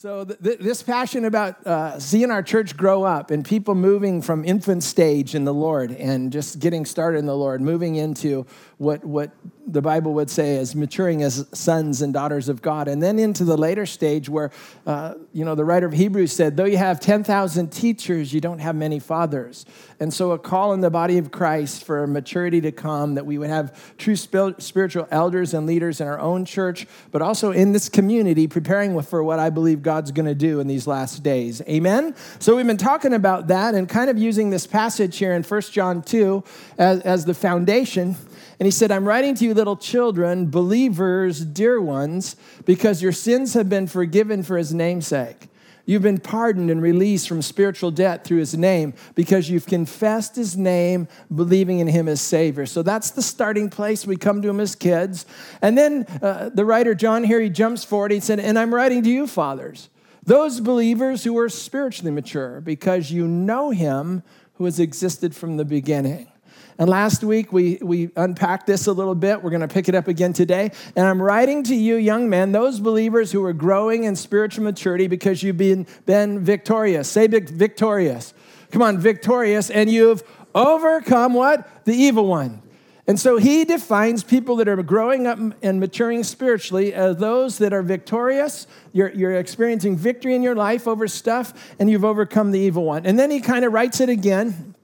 So, th- th- this passion about uh, seeing our church grow up and people moving from infant stage in the Lord and just getting started in the Lord, moving into what, what the Bible would say as maturing as sons and daughters of God, and then into the later stage where, uh, you know, the writer of Hebrews said, though you have 10,000 teachers, you don't have many fathers. And so, a call in the body of Christ for maturity to come, that we would have true spiritual elders and leaders in our own church, but also in this community, preparing for what I believe God's going to do in these last days. Amen? So, we've been talking about that and kind of using this passage here in 1 John 2 as, as the foundation. And he said, I'm writing to you, little children, believers, dear ones, because your sins have been forgiven for his namesake. You've been pardoned and released from spiritual debt through his name because you've confessed his name, believing in him as Savior. So that's the starting place. We come to him as kids. And then uh, the writer John here, he jumps forward. He said, And I'm writing to you, fathers, those believers who are spiritually mature, because you know him who has existed from the beginning. And last week we, we unpacked this a little bit. We're going to pick it up again today. And I'm writing to you, young men, those believers who are growing in spiritual maturity because you've been, been victorious. Say victorious. Come on, victorious. And you've overcome what? The evil one. And so he defines people that are growing up and maturing spiritually as those that are victorious. You're, you're experiencing victory in your life over stuff, and you've overcome the evil one. And then he kind of writes it again.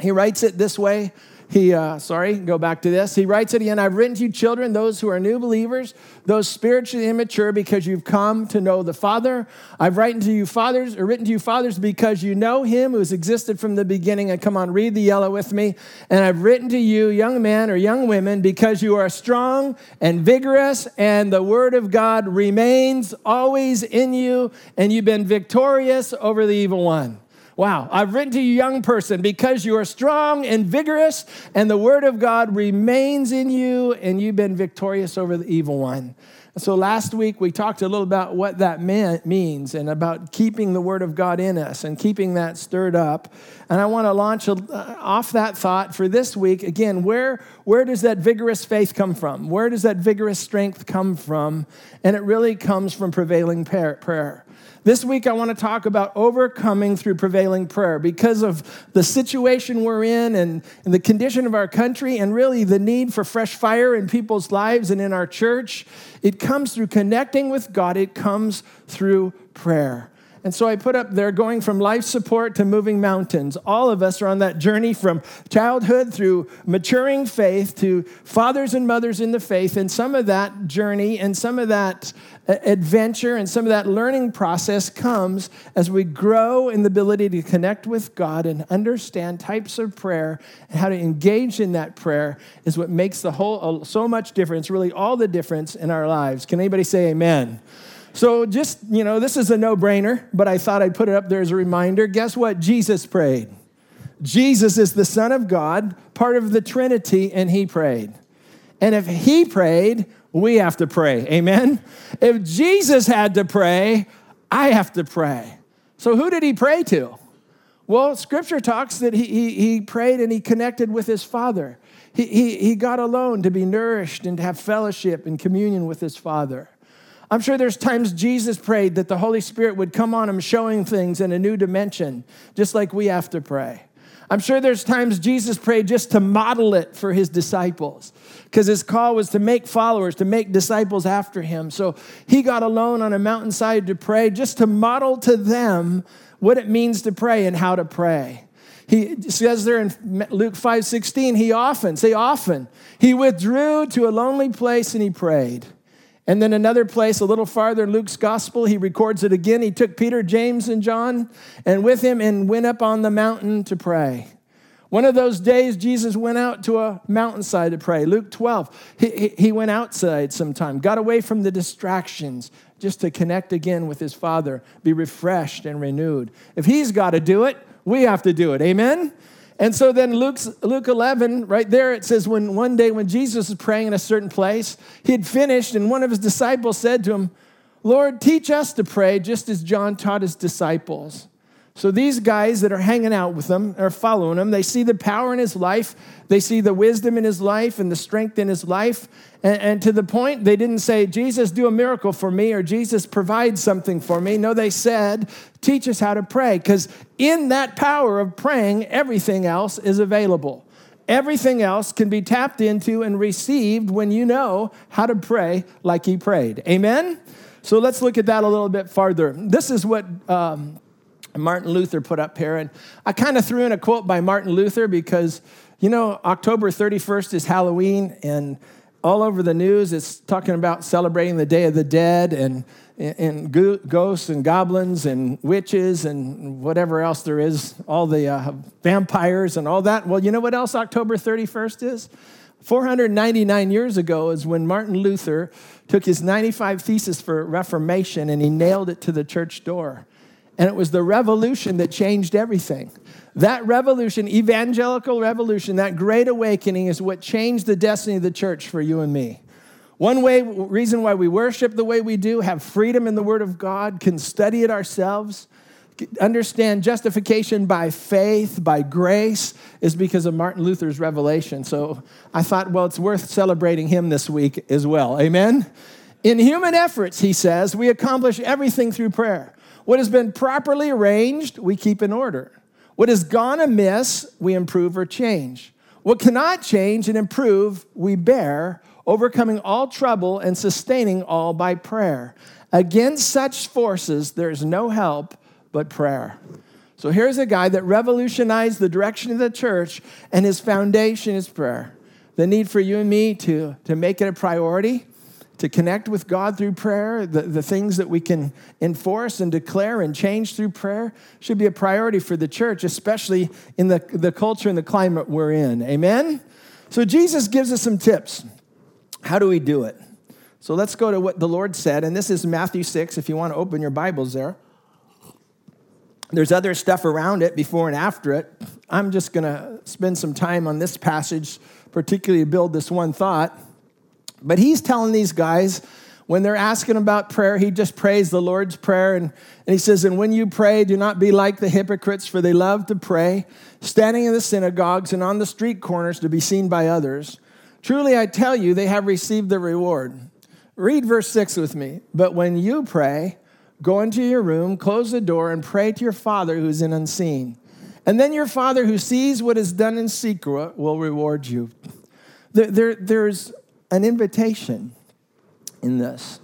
He writes it this way he, uh, sorry, go back to this. He writes it again I've written to you, children, those who are new believers, those spiritually immature, because you've come to know the Father. I've written to you, fathers, or written to you, fathers, because you know him who has existed from the beginning. And come on, read the yellow with me. And I've written to you, young men or young women, because you are strong and vigorous, and the word of God remains always in you, and you've been victorious over the evil one. Wow, I've written to you, young person, because you are strong and vigorous, and the word of God remains in you, and you've been victorious over the evil one. So last week we talked a little about what that means and about keeping the word of God in us and keeping that stirred up. And I want to launch uh, off that thought for this week. Again, where, where does that vigorous faith come from? Where does that vigorous strength come from? And it really comes from prevailing prayer. This week, I want to talk about overcoming through prevailing prayer because of the situation we're in and, and, the condition of our country, and really the need for fresh fire in people's lives and in our church. It comes through connecting with God, it comes through prayer. And so I put up there going from life support to moving mountains. All of us are on that journey from childhood through maturing faith to fathers and mothers in the faith. And some of that journey and some of that uh, adventure and some of that learning process comes as we grow in the ability to connect with God and understand types of prayer and how to engage in that prayer is what makes the whole uh, so much difference, really all the difference in our lives. Can anybody say amen? So, just, you know, this is a no brainer, but I thought I'd put it up there as a reminder. Guess what? Jesus prayed. Jesus is the Son of God, part of the Trinity, and he prayed. And if he prayed, we have to pray. Amen? If Jesus had to pray, I have to pray. So, who did he pray to? Well, scripture talks that he, he, he prayed and he connected with his Father. He, he, he got alone to be nourished and to have fellowship and communion with his Father. I'm sure there's times Jesus prayed that the Holy Spirit would come on him showing things in a new dimension, just like we have to pray. I'm sure there's times Jesus prayed just to model it for his disciples because his call was to make followers, to make disciples after him. So he got alone on a mountainside to pray just to model to them what it means to pray and how to pray. He says there in Luke 5 16, he often, say often, he withdrew to a lonely place and he prayed. And then another place, a little farther Luke's gospel, he records it again. He took Peter, James, and John and with him and went up on the mountain to pray. One of those days, Jesus went out to a mountainside to pray. Luke 12, he, he went outside sometime, got away from the distractions just to connect again with his Father, be refreshed and renewed. If he's got to do it, we have to do it. Amen? And so then Luke's, Luke 11, right there, it says, when one day when Jesus was praying in a certain place, he had finished, and one of his disciples said to him, Lord, teach us to pray just as John taught his disciples. So these guys that are hanging out with him are following him. They see the power in his life, they see the wisdom in his life and the strength in his life. And, and, to the point, they didn't say, Jesus, do a miracle for me or Jesus, provide something for me. No, they said, teach us how to pray. Because in that power of praying, everything else is available. Everything else can be tapped into and received when you know how to pray like he prayed. Amen? So let's look at that a little bit farther. This is what. Um, Martin Luther put up here. And I kind of threw in a quote by Martin Luther because, you know, October 31st is Halloween, and all over the news it's talking about celebrating the Day of the Dead and, and ghosts and goblins and witches and whatever else there is, all the uh, vampires and all that. Well, you know what else October 31st is? 499 years ago is when Martin Luther took his 95 Thesis for Reformation and he nailed it to the church door. And it was the revolution that changed everything. That revolution, evangelical revolution, that great awakening is what changed the destiny of the church for you and me. One way, reason why we worship the way we do, have freedom in the Word of God, can study it ourselves, understand justification by faith, by grace, is because of Martin Luther's revelation. So I thought, well, it's worth celebrating him this week as well. Amen? In human efforts, he says, we accomplish everything through prayer. What has been properly arranged, we keep in order. What has gone amiss, we improve or change. What cannot change and improve, we bear, overcoming all trouble and sustaining all by prayer. Against such forces, there is no help but prayer. So here's a guy that revolutionized the direction of the church, and his foundation is prayer. The need for you and me to, to make it a priority to connect with God through prayer, the, the things that we can enforce and declare and change through prayer should be a priority for the church, especially in the, the culture and the climate we're in. Amen? So Jesus gives us some tips. How do we do it? So let's go to what the Lord said, and this is Matthew 6, if you want to open your Bibles there. There's other stuff around it before and after it. I'm just going to spend some time on this passage, particularly to build this one thought. But he's telling these guys, when they're asking about prayer, he just prays the Lord's Prayer. And, and he says, And when you pray, do not be like the hypocrites, for they love to pray, standing in the synagogues and on the street corners to be seen by others. Truly, I tell you, they have received the reward. Read verse 6 with me. But when you pray, go into your room, close the door, and pray to your Father who's in unseen. And then your Father who sees what is done in secret will reward you. There, there, there's an invitation in this.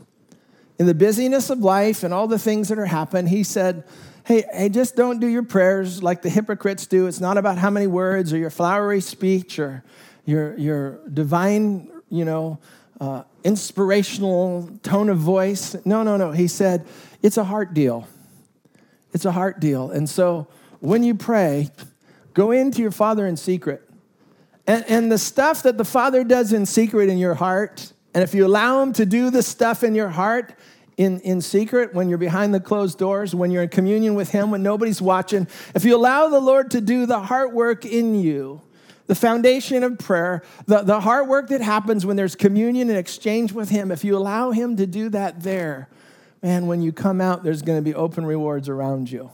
In the busyness of life and all the things that are happening, he said, hey, hey, just don't do your prayers like the hypocrites do. It's not about how many words or your flowery speech or your, your divine, you know, uh, inspirational tone of voice. No, no, no. He said, it's a heart deal. It's a heart deal. And so when you pray, go into your Father in secret and, and the stuff that the Father does in secret in your heart, and if you allow Him to do the stuff in your heart in, in secret, when you're behind the closed doors, when you're in communion with Him, when nobody's watching, if you allow the Lord to do the heart work in you, the foundation of prayer, the, the heart work that happens when there's communion and exchange with Him, if you allow Him to do that there, man, when you come out, there's going to be open rewards around you.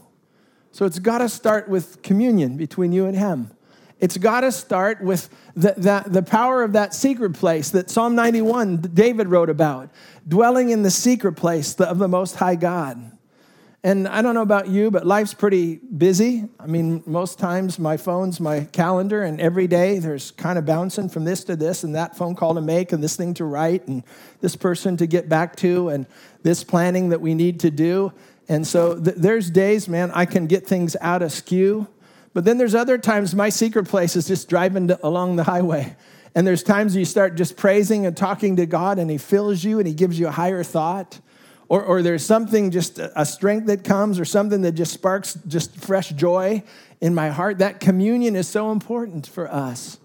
So it's got to start with communion between you and Him. It's got to start with the, the, the, power of that secret place that Psalm 91, David wrote about, dwelling in the secret place of the Most High God. And I don't know about you, but life's pretty busy. I mean, most times my phone's my calendar, and every day there's kind of bouncing from this to this, and that phone call to make, and this thing to write, and this person to get back to, and this planning that we need to do. And so th- there's days, man, I can get things out of skew but then there's other times my secret place is just driving along the highway. And there's times you start just praising and talking to God and He fills you and He gives you a higher thought. Or, or there's something, just a strength that comes, or something that just sparks just fresh joy in my heart. That communion is so important for us,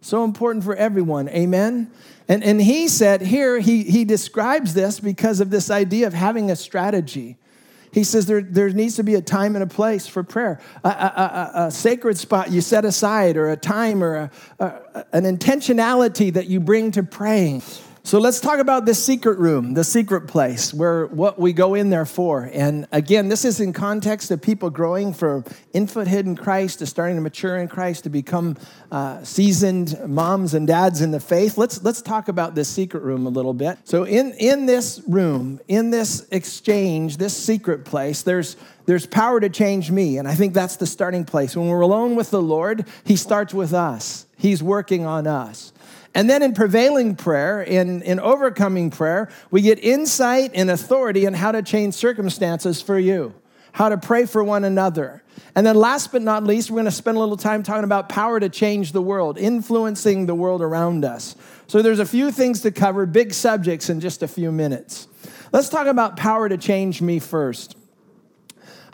so important for everyone. Amen? And, and he said here, he, he describes this because of this idea of having a strategy. He says there, there needs to be a time and a place for prayer, a, a, a, a sacred spot you set aside, or a time or an intentionality that you bring to praying. So let's talk about this secret room, the secret place, where what we go in there for. And again, this is in context of people growing from infanthood in Christ to starting to mature in Christ to become uh, seasoned moms and dads in the faith. Let's let's talk about this secret room a little bit. So in in this room, in this exchange, this secret place, there's there's power to change me, and I think that's the starting place. When we're alone with the Lord, He starts with us. He's working on us. And then in prevailing prayer, in, in overcoming prayer, we get insight and authority on how to change circumstances for you, how to pray for one another. And then last but not least, we're going to spend a little time talking about power to change the world, influencing the world around us. So there's a few things to cover, big subjects in just a few minutes. Let's talk about power to change me first.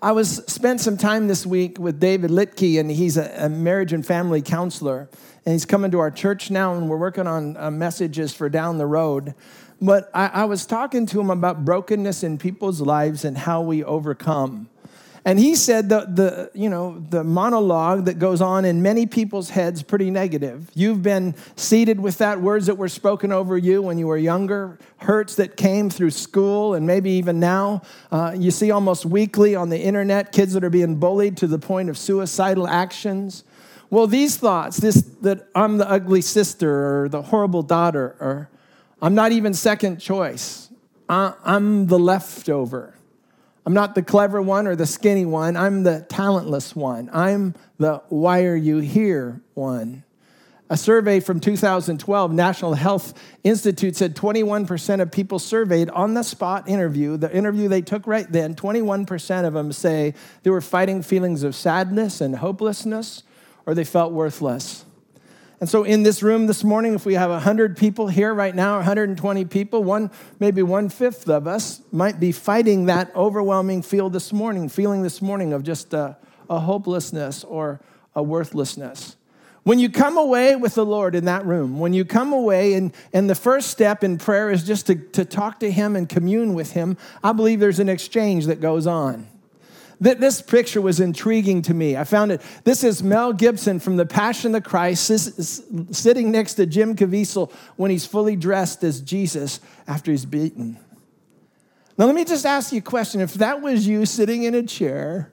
I was spent some time this week with David Litke, and he's a, a marriage and family counselor and he's coming to our church now, and we're working on uh, messages for down the road. But I, I was talking to him about brokenness in people's lives and how we overcome. And he said the, the, you know, the monologue that goes on in many people's heads pretty negative. You've been seated with that, words that were spoken over you when you were younger, hurts that came through school, and maybe even now. Uh, you see almost weekly on the internet kids that are being bullied to the point of suicidal actions. Well, these thoughts, this that I'm the ugly sister or the horrible daughter, or I'm not even second choice. I'm the leftover. I'm not the clever one or the skinny one. I'm the talentless one. I'm the why are you here one. A survey from 2012, National Health Institute said 21% of people surveyed on the spot interview, the interview they took right then, 21% of them say they were fighting feelings of sadness and hopelessness or they felt worthless. And so, in this room this morning, if we have 100 people here right now, 120 people, one, maybe one fifth of us might be fighting that overwhelming feel this morning, feeling this morning of just a, a hopelessness or a worthlessness. When you come away with the Lord in that room, when you come away and, and the first step in prayer is just to, to talk to Him and commune with Him, I believe there's an exchange that goes on. This picture was intriguing to me. I found it. This is Mel Gibson from The Passion of the Christ sitting next to Jim Caviezel when he's fully dressed as Jesus after he's beaten. Now, let me just ask you a question. If that was you sitting in a chair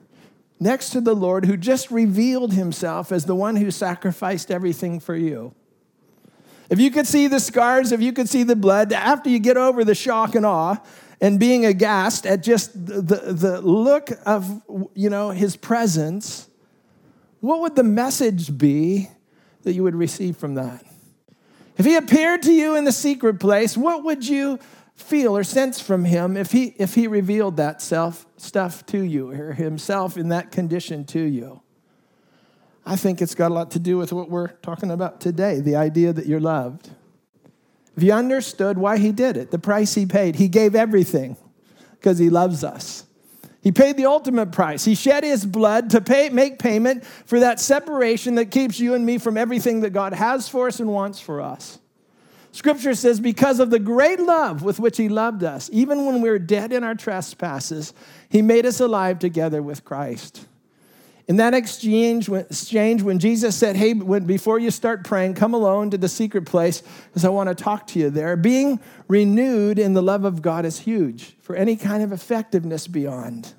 next to the Lord who just revealed himself as the one who sacrificed everything for you, if you could see the scars, if you could see the blood, after you get over the shock and awe, and being aghast at just the, the look of, you know, his presence, what would the message be that you would receive from that? If he appeared to you in the secret place, what would you feel or sense from him if he, if he revealed that self stuff to you or himself in that condition to you? I think it's got a lot to do with what we're talking about today the idea that you're loved. If you understood why he did it, the price he paid, he gave everything because he loves us. He paid the ultimate price. He shed his blood to pay, make payment for that separation that keeps you and me from everything that God has for us and wants for us. Scripture says, because of the great love with which he loved us, even when we were dead in our trespasses, he made us alive together with Christ. In that exchange, exchange when Jesus said, Hey, when, before you start praying, come alone to the secret place because I want to talk to you there. Being renewed in the love of God is huge for any kind of effectiveness beyond.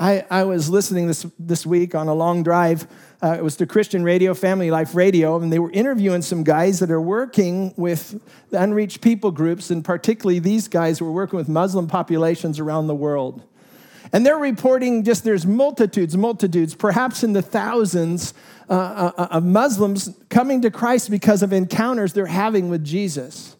I, I was listening this, this week on a long drive. Uh, it was the Christian radio, Family Life Radio, and they were interviewing some guys that are working with the unreached people groups, and particularly these guys were working with Muslim populations around the world. And they're reporting just there's multitudes, multitudes, perhaps in the thousands uh, uh, uh, of Muslims coming to Christ because of encounters they're having with Jesus.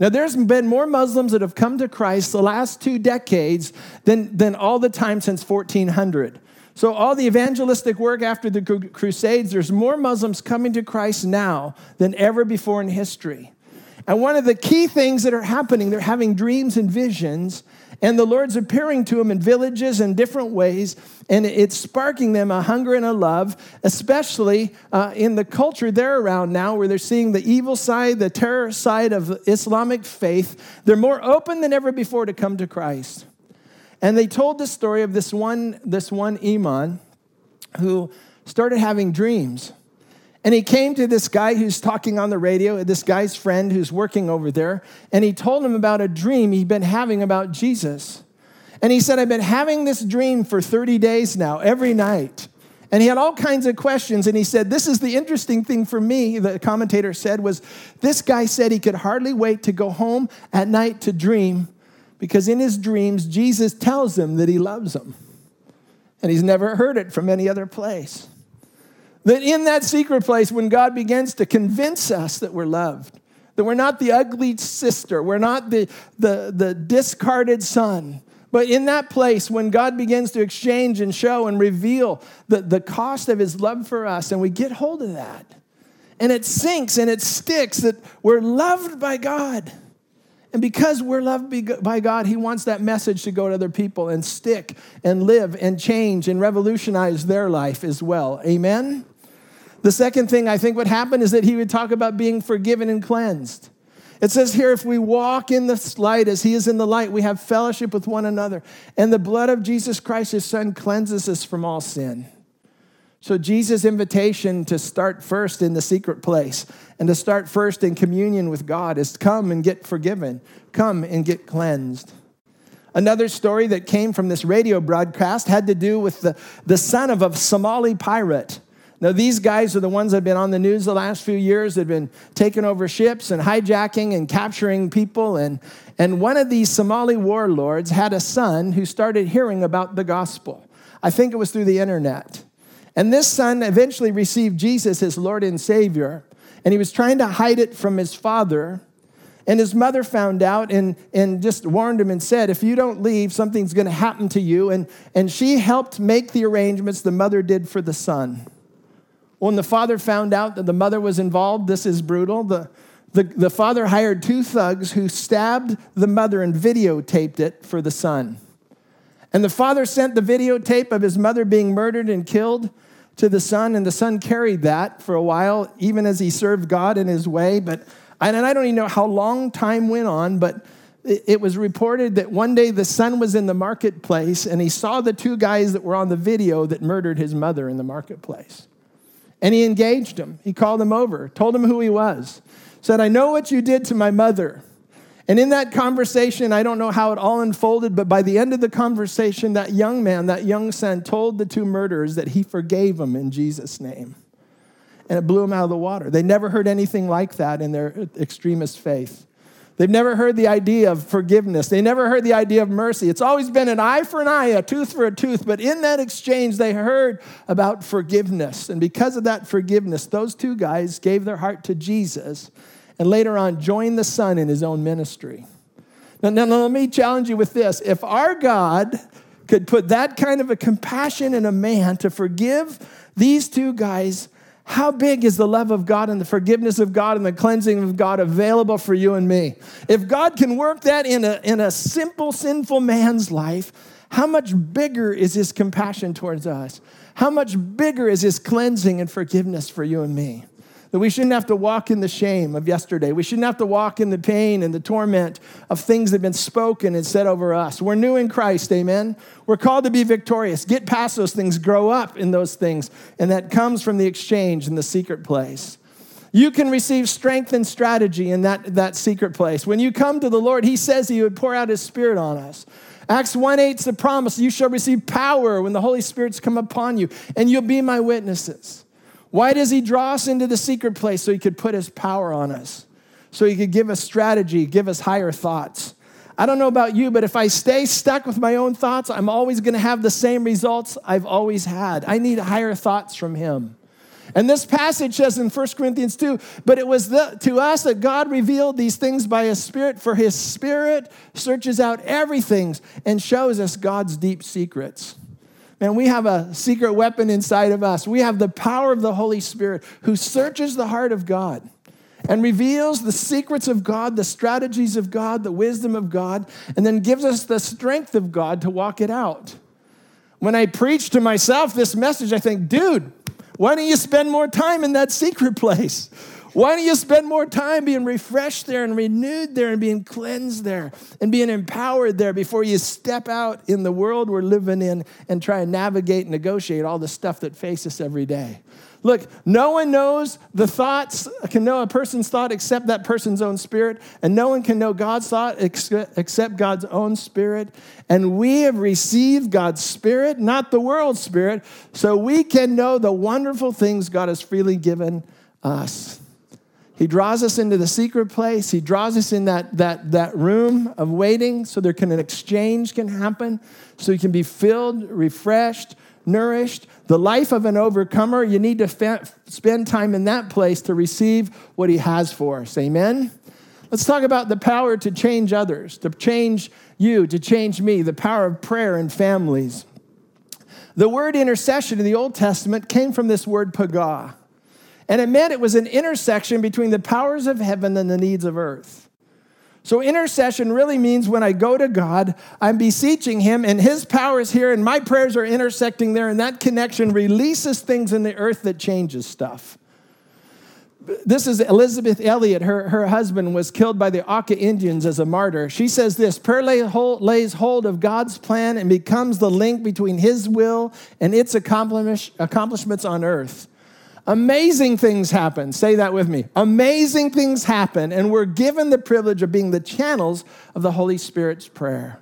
Now, there's been more Muslims that have come to Christ the last two decades than, than all the time since 1400. So, all the evangelistic work after the Crusades, there's more Muslims coming to Christ now than ever before in history. And one of the key things that are happening, they're having dreams and visions, and the Lord's appearing to them in villages in different ways, and it's sparking them a hunger and a love, especially uh, in the culture they're around now, where they're seeing the evil side, the terror side of Islamic faith. They're more open than ever before to come to Christ. And they told the story of this one, this one imam who started having dreams. And he came to this guy who's talking on the radio, this guy's friend who's working over there, and he told him about a dream he'd been having about Jesus. And he said, I've been having this dream for 30 days now, every night. And he had all kinds of questions. And he said, This is the interesting thing for me, the commentator said, was this guy said he could hardly wait to go home at night to dream because in his dreams, Jesus tells him that he loves him. And he's never heard it from any other place. That in that secret place, when God begins to convince us that we're loved, that we're not the ugly sister, we're not the, the, the discarded son, but in that place, when God begins to exchange and show and reveal the, the cost of his love for us, and we get hold of that, and it sinks and it sticks that we're loved by God. And because we're loved by God, He wants that message to go to other people and stick and live and change and revolutionize their life as well. Amen? The second thing I think would happen is that he would talk about being forgiven and cleansed. It says here, if we walk in the light as he is in the light, we have fellowship with one another. And the blood of Jesus Christ, his son, cleanses us from all sin. So, Jesus' invitation to start first in the secret place and to start first in communion with God is come and get forgiven, come and get cleansed. Another story that came from this radio broadcast had to do with the, the son of a Somali pirate now, these guys are the ones that have been on the news the last few years. They've been taking over ships and hijacking and capturing people. And, and one of these Somali warlords had a son who started hearing about the gospel. I think it was through the internet. And this son eventually received Jesus as Lord and Savior. And he was trying to hide it from his father. And his mother found out and, and just warned him and said, If you don't leave, something's going to happen to you. And, and she helped make the arrangements the mother did for the son. When the father found out that the mother was involved, this is brutal. The, the, the father hired two thugs who stabbed the mother and videotaped it for the son. And the father sent the videotape of his mother being murdered and killed to the son, and the son carried that for a while, even as he served God in his way. But and I don't even know how long time went on, but it was reported that one day the son was in the marketplace and he saw the two guys that were on the video that murdered his mother in the marketplace. And he engaged him. He called him over, told him who he was, said, I know what you did to my mother. And in that conversation, I don't know how it all unfolded, but by the end of the conversation, that young man, that young son, told the two murderers that he forgave them in Jesus' name. And it blew them out of the water. They never heard anything like that in their extremist faith. They've never heard the idea of forgiveness. They never heard the idea of mercy. It's always been an eye for an eye, a tooth for a tooth. But in that exchange, they heard about forgiveness. And because of that forgiveness, those two guys gave their heart to Jesus and later on joined the Son in his own ministry. Now, now let me challenge you with this. If our God could put that kind of a compassion in a man to forgive these two guys, how big is the love of God and the forgiveness of God and the cleansing of God available for you and me? If God can work that in a, in a simple, sinful man's life, how much bigger is his compassion towards us? How much bigger is his cleansing and forgiveness for you and me? That we shouldn't have to walk in the shame of yesterday. We shouldn't have to walk in the pain and the torment of things that have been spoken and said over us. We're new in Christ, amen? We're called to be victorious. Get past those things, grow up in those things. And that comes from the exchange in the secret place. You can receive strength and strategy in that, that secret place. When you come to the Lord, He says He would pour out His Spirit on us. Acts 1 8 is the promise you shall receive power when the Holy Spirit's come upon you, and you'll be my witnesses. Why does he draw us into the secret place? So he could put his power on us, so he could give us strategy, give us higher thoughts. I don't know about you, but if I stay stuck with my own thoughts, I'm always going to have the same results I've always had. I need higher thoughts from him. And this passage says in 1 Corinthians 2 but it was the, to us that God revealed these things by his Spirit, for his Spirit searches out everything and shows us God's deep secrets. Man, we have a secret weapon inside of us. We have the power of the Holy Spirit who searches the heart of God and reveals the secrets of God, the strategies of God, the wisdom of God, and then gives us the strength of God to walk it out. When I preach to myself this message, I think, dude, why don't you spend more time in that secret place? Why don't you spend more time being refreshed there and renewed there and being cleansed there and being empowered there before you step out in the world we're living in and try and navigate and negotiate all the stuff that faces us every day? Look, no one knows the thoughts, can know a person's thought except that person's own spirit, and no one can know God's thought except God's own spirit. And we have received God's spirit, not the world's spirit, so we can know the wonderful things God has freely given us. He draws us into the secret place. He draws us in that, that, that room of waiting so there can an exchange can happen, so you can be filled, refreshed, nourished. The life of an overcomer, you need to fa- spend time in that place to receive what he has for us. Amen? Let's talk about the power to change others, to change you, to change me, the power of prayer in families. The word intercession in the Old Testament came from this word pagah. And it meant it was an intersection between the powers of heaven and the needs of earth. So, intercession really means when I go to God, I'm beseeching Him, and His power is here, and my prayers are intersecting there, and that connection releases things in the earth that changes stuff. This is Elisabeth Elliot. Her, her husband was killed by the Auca Indians as a martyr. She says this prayer lays hold of God's plan and becomes the link between His will and its accomplishments on earth. Amazing things happen. Say that with me. Amazing things happen, and we're given the privilege of being the channels of the Holy Spirit's prayer.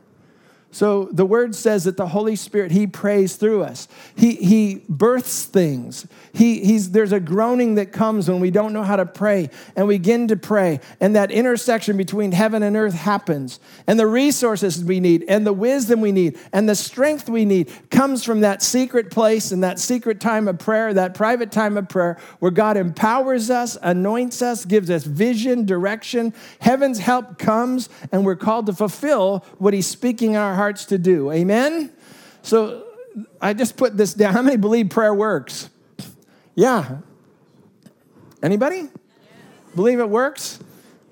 So the word says that the Holy Spirit, He prays through us. He, he births things. He, he's, there's a groaning that comes when we don't know how to pray, and we begin to pray. And that intersection between heaven and earth happens. And the resources we need, and the wisdom we need, and the strength we need comes from that secret place and that secret time of prayer, that private time of prayer, where God empowers us, anoints us, gives us vision, direction. Heaven's help comes, and we're called to fulfill what He's speaking in our hearts to do. Amen? So I just put this down. How many believe prayer works? Yeah. Anybody? Believe it works?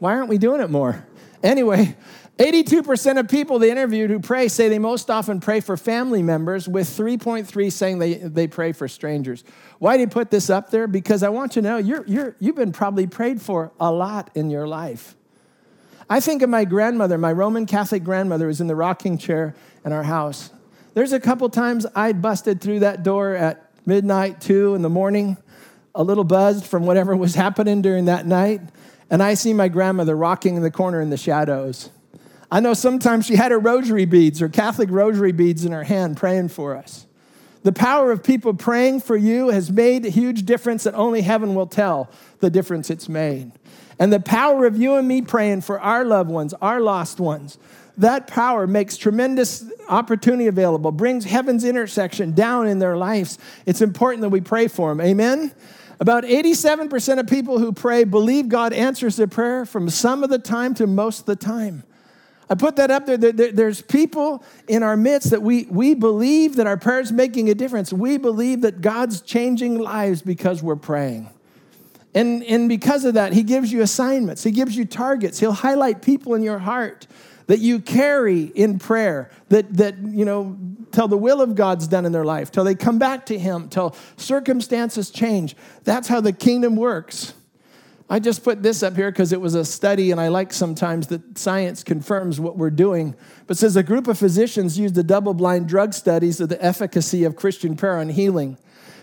Why aren't we doing it more? Anyway, 82% of people they interviewed who pray say they most often pray for family members, with 3.3 saying they, they pray for strangers. Why do you put this up there? Because I want you to know you're, you're, you've been probably prayed for a lot in your life. I think of my grandmother, my Roman Catholic grandmother was in the rocking chair in our house. There's a couple times I'd busted through that door at midnight, two in the morning, a little buzzed from whatever was happening during that night, and I see my grandmother rocking in the corner in the shadows. I know sometimes she had her rosary beads, her Catholic rosary beads in her hand, praying for us. The power of people praying for you has made a huge difference that only heaven will tell the difference it's made. And the power of you and me praying for our loved ones, our lost ones, that power makes tremendous opportunity available, brings heaven's intersection down in their lives. It's important that we pray for them. Amen? About 87% of people who pray believe God answers their prayer from some of the time to most of the time. I put that up there. There's people in our midst that we, we believe that our prayer is making a difference. We believe that God's changing lives because we're praying. And, and because of that, he gives you assignments, he gives you targets, he'll highlight people in your heart that you carry in prayer, that, that you know, till the will of God's done in their life, till they come back to him, till circumstances change. That's how the kingdom works. I just put this up here because it was a study, and I like sometimes that science confirms what we're doing. But says a group of physicians used the double blind drug studies of the efficacy of Christian prayer on healing.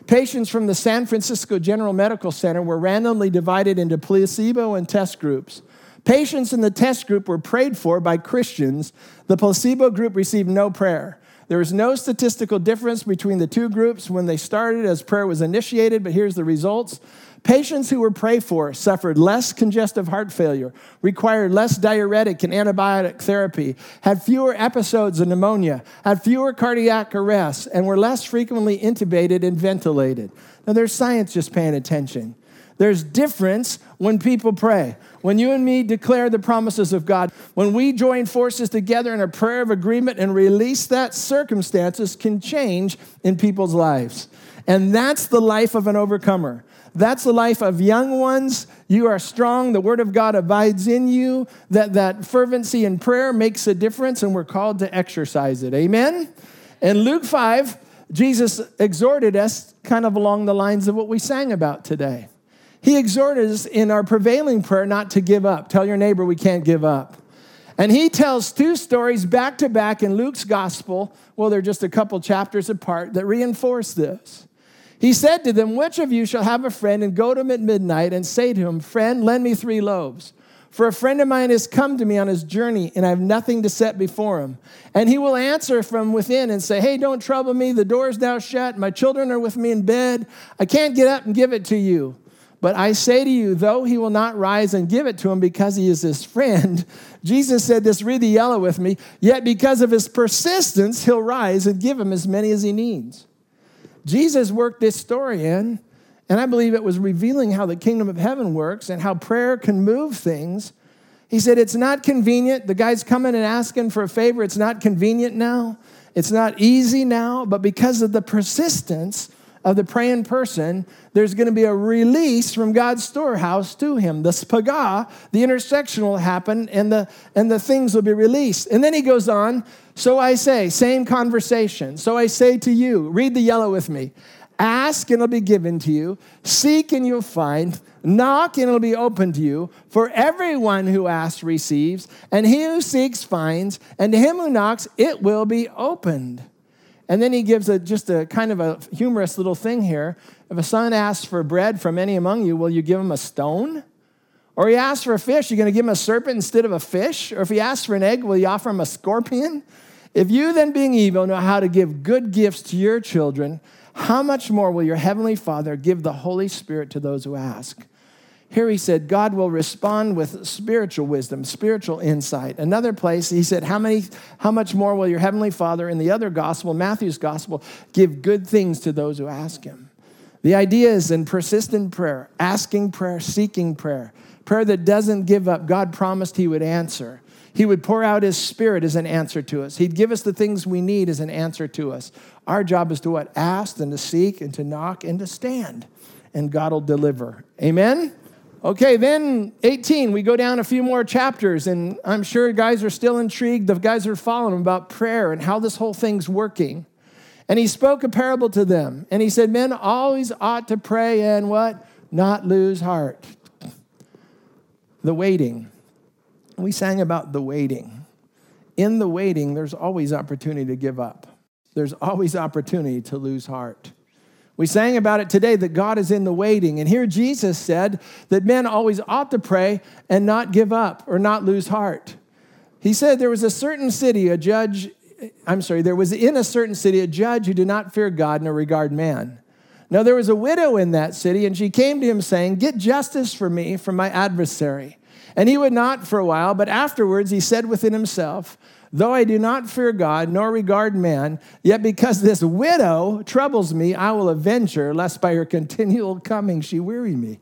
Patients from the San Francisco General Medical Center were randomly divided into placebo and test groups. Patients in the test group were prayed for by Christians. The placebo group received no prayer. There was no statistical difference between the two groups when they started as prayer was initiated, but here's the results. Patients who were prayed for suffered less congestive heart failure, required less diuretic and antibiotic therapy, had fewer episodes of pneumonia, had fewer cardiac arrests, and were less frequently intubated and ventilated. Now, there's science just paying attention. There's difference when people pray. When you and me declare the promises of God, when we join forces together in a prayer of agreement and release that, circumstances can change in people's lives. And that's the life of an overcomer. That's the life of young ones. You are strong. The word of God abides in you. That, that fervency in prayer makes a difference, and we're called to exercise it. Amen? In Luke 5, Jesus exhorted us kind of along the lines of what we sang about today. he exhorted us in our prevailing prayer not to give up. Tell your neighbor we can't give up. And he tells two stories back to back in Luke's gospel. Well, they're just a couple chapters apart that reinforce this. He said to them, Which of you shall have a friend and go to him at midnight and say to him, Friend, lend me three loaves? For a friend of mine has come to me on his journey, and I have nothing to set before him. And he will answer from within and say, Hey, don't trouble me. The door's now shut. My children are with me in bed. I can't get up and give it to you. But I say to you, though he will not rise and give it to him because he is his friend, Jesus said this, read the yellow with me, yet because of his persistence, he'll rise and give him as many as he needs. Jesus worked this story in, and I believe it was revealing how the kingdom of heaven works and how prayer can move things. He said, It's not convenient. The guy's coming and asking for a favor. It's not convenient now. It's not easy now, but because of the persistence, of the praying person, there's going to be a release from God's storehouse to him. The spaga, the intersection will happen, and the, and the things will be released. And then he goes on, so I say, same conversation. So I say to you, read the yellow with me. Ask and it'll be given to you. Seek and you'll find. Knock and it'll be open to you. For everyone who asks receives, and he who seeks finds, and to him who knocks it will be opened. And then he gives a, just a kind of a humorous little thing here. If a son asks for bread from any among you, will you give him a stone? Or he asks for a fish, you're going to give him a serpent instead of a fish? Or if he asks for an egg, will you offer him a scorpion? If you then, being evil, know how to give good gifts to your children, how much more will your heavenly Father give the Holy Spirit to those who ask? Here he said, God will respond with spiritual wisdom, spiritual insight. Another place, he said, how, many, how much more will your heavenly Father in the other gospel, Matthew's gospel, give good things to those who ask him? The idea is in persistent prayer, asking prayer, seeking prayer, prayer that doesn't give up. God promised he would answer. He would pour out his spirit as an answer to us. He'd give us the things we need as an answer to us. Our job is to what? Ask and to seek and to knock and to stand. And God will deliver. Amen? Okay, then 18, we go down a few more chapters, and I'm sure guys are still intrigued. The guys are following about prayer and how this whole thing's working. And he spoke a parable to them, and he said, Men always ought to pray and what? Not lose heart. The waiting. We sang about the waiting. In the waiting, there's always opportunity to give up, there's always opportunity to lose heart. We sang about it today that God is in the waiting. And here Jesus said that men always ought to pray and not give up or not lose heart. He said there was a certain city, a judge, I'm sorry, there was in a certain city a judge who did not fear God nor regard man. Now there was a widow in that city, and she came to him saying, Get justice for me from my adversary. And he would not for a while, but afterwards he said within himself, Though I do not fear God nor regard man, yet because this widow troubles me, I will avenge her, lest by her continual coming she weary me.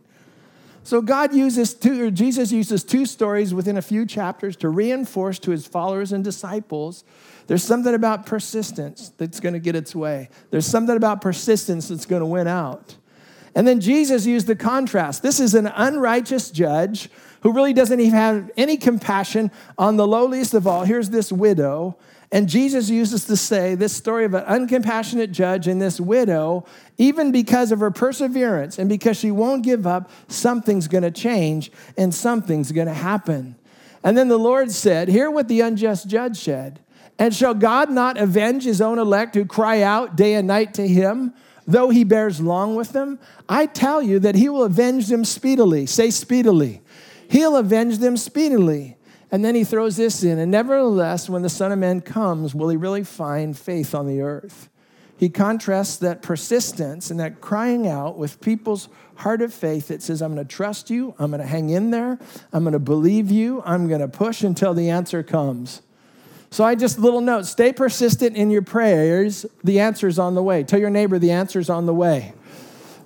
So God uses two, or Jesus uses two stories within a few chapters to reinforce to his followers and disciples. There's something about persistence that's going to get its way. There's something about persistence that's going to win out. And then Jesus used the contrast. This is an unrighteous judge who really doesn't even have any compassion on the lowliest of all. Here's this widow. And Jesus uses to say this story of an uncompassionate judge and this widow, even because of her perseverance and because she won't give up, something's gonna change and something's gonna happen. And then the Lord said, Hear what the unjust judge said. And shall God not avenge his own elect who cry out day and night to him? Though he bears long with them, I tell you that he will avenge them speedily. Say speedily. He'll avenge them speedily. And then he throws this in. And nevertheless, when the Son of Man comes, will he really find faith on the earth? He contrasts that persistence and that crying out with people's heart of faith that says, I'm going to trust you, I'm going to hang in there, I'm going to believe you, I'm going to push until the answer comes. So I just little note, stay persistent in your prayers. The answer's on the way. Tell your neighbor the answer's on the way.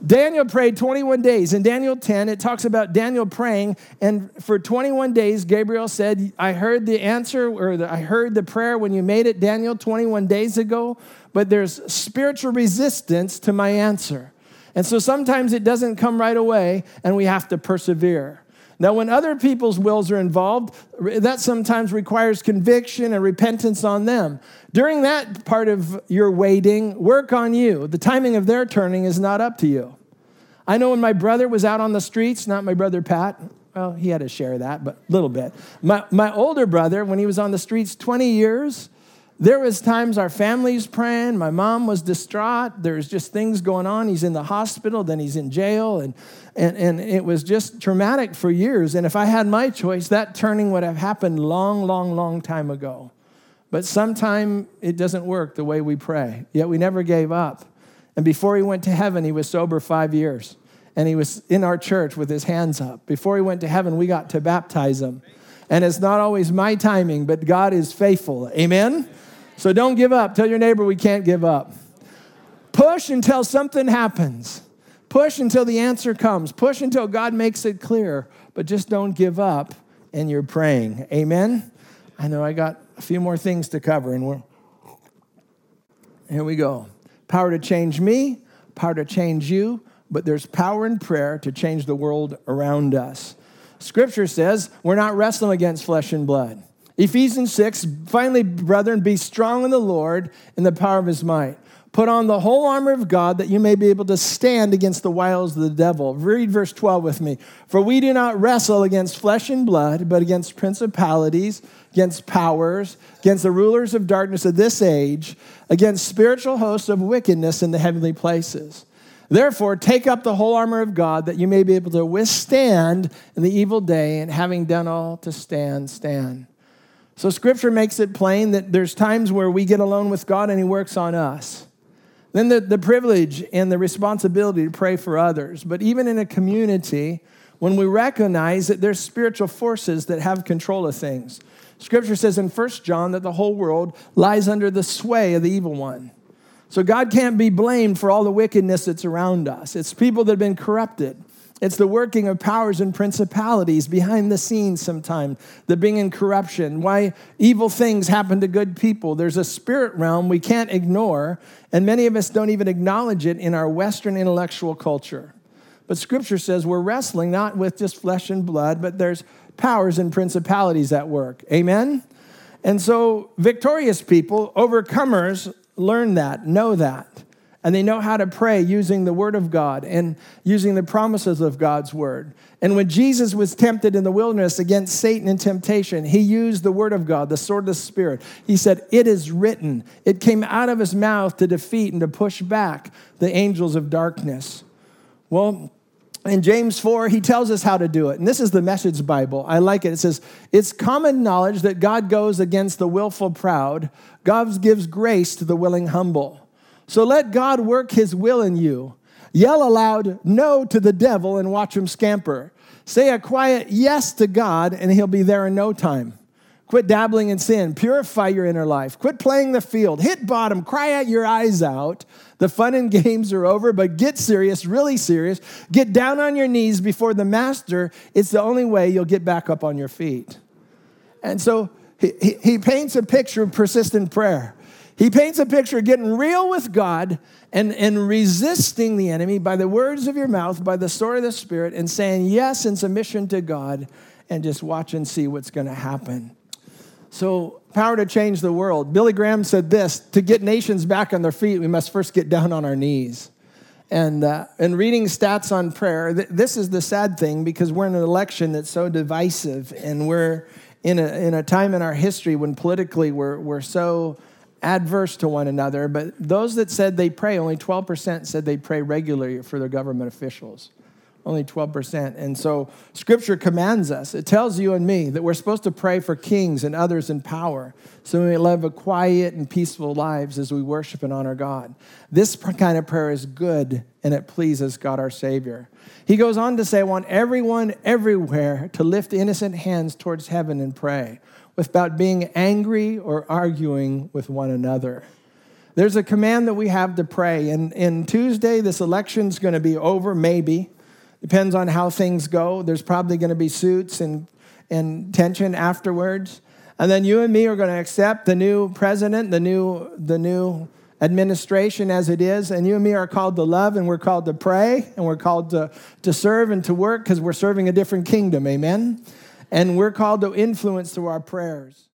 Daniel prayed 21 days. In Daniel 10, it talks about Daniel praying, and for 21 days, Gabriel said, I heard the answer, or I heard the prayer when you made it, Daniel, 21 days ago, but there's spiritual resistance to my answer. And so sometimes it doesn't come right away, and we have to persevere. Now, when other people's wills are involved, that sometimes requires conviction and repentance on them. During that part of your waiting, work on you. The timing of their turning is not up to you. I know when my brother was out on the streets, not my brother Pat, well, he had to share of that, but a little bit. My, my older brother, when he was on the streets 20 years, there was times our family's praying. My mom was distraught. There's just things going on. He's in the hospital, then he's in jail, and, and, and it was just traumatic for years. And if I had my choice, that turning would have happened long, long, long time ago. But sometime it doesn't work the way we pray. Yet we never gave up. And before he went to heaven, he was sober five years. And he was in our church with his hands up. Before he went to heaven, we got to baptize him. And it's not always my timing, but God is faithful. Amen? So don't give up. Tell your neighbor we can't give up. Push until something happens. Push until the answer comes. Push until God makes it clear. But just don't give up and you're praying. Amen? I know I got a few more things to cover, and we're here we go. Power to change me, power to change you, but there's power in prayer to change the world around us. Scripture says we're not wrestling against flesh and blood. Ephesians 6, finally, brethren, be strong in the Lord in the power of his might. Put on the whole armor of God that you may be able to stand against the wiles of the devil. Read verse 12 with me. For we do not wrestle against flesh and blood, but against principalities, against powers, against the rulers of darkness of this age, against spiritual hosts of wickedness in the heavenly places. Therefore, take up the whole armor of God that you may be able to withstand in the evil day, and having done all to stand, stand. So, scripture makes it plain that there's times where we get alone with God and He works on us. Then the, the privilege and the responsibility to pray for others. But even in a community, when we recognize that there's spiritual forces that have control of things. Scripture says in 1 John that the whole world lies under the sway of the evil one. So God can't be blamed for all the wickedness that's around us. It's people that have been corrupted. It's the working of powers and principalities behind the scenes sometimes the being in corruption. Why evil things happen to good people. There's a spirit realm we can't ignore, and many of us don't even acknowledge it in our Western intellectual culture. But scripture says we're wrestling not with just flesh and blood, but there's powers and principalities at work. Amen? And so victorious people, overcomers, learn that, know that and they know how to pray using the Word of God and using the promises of God's Word. And when Jesus was tempted in the wilderness against Satan and temptation, he used the Word of God, the sword of the Spirit. He said, It is written. It came out of his mouth to defeat and to push back the angels of darkness. Well, in James 4, he tells us how to do it. And this is the message Bible. I like it. It says, It's common knowledge that God goes against the willful proud, God gives grace to the willing humble. So let God work his will in you. Yell aloud no to the devil and watch him scamper. Say a quiet yes to God and he'll be there in no time. Quit dabbling in sin. Purify your inner life. Quit playing the field. Hit bottom. Cry out your eyes out. The fun and games are over, but get serious, really serious. Get down on your knees before the master. It's the only way you'll get back up on your feet. And so he, he, he paints a picture of persistent prayer. He paints a picture of getting real with God and, and resisting the enemy by the words of your mouth, by the sword of the Spirit, and saying yes in submission to God and just watch and see what's going to happen. So, power to change the world. Billy Graham said this to get nations back on their feet, we must first get down on our knees. And, uh, and reading stats on prayer, th- this is the sad thing because we're in an election that's so divisive, and we're in a, in a time in our history when politically we're, we're so adverse to one another, but those that said they pray, only 12% said they pray regularly for their government officials. Only 12%. And so scripture commands us, it tells you and me that we're supposed to pray for kings and others in power so we may live a quiet and peaceful lives as we worship and honor God. This kind of prayer is good and it pleases God our Savior. He goes on to say, I want everyone everywhere to lift innocent hands towards heaven and pray without being angry or arguing with one another. There's a command that we have to pray. And, and Tuesday, this election's going to be over, maybe. Depends on how things go. There's probably going to be suits and, and tension afterwards. And then you and me are going to accept the new president, the new, the new administration as it is. And you and me are called to love and we're called to pray and we're called to, to serve and to work because we're serving a different kingdom. Amen? And we're called to influence through our prayers.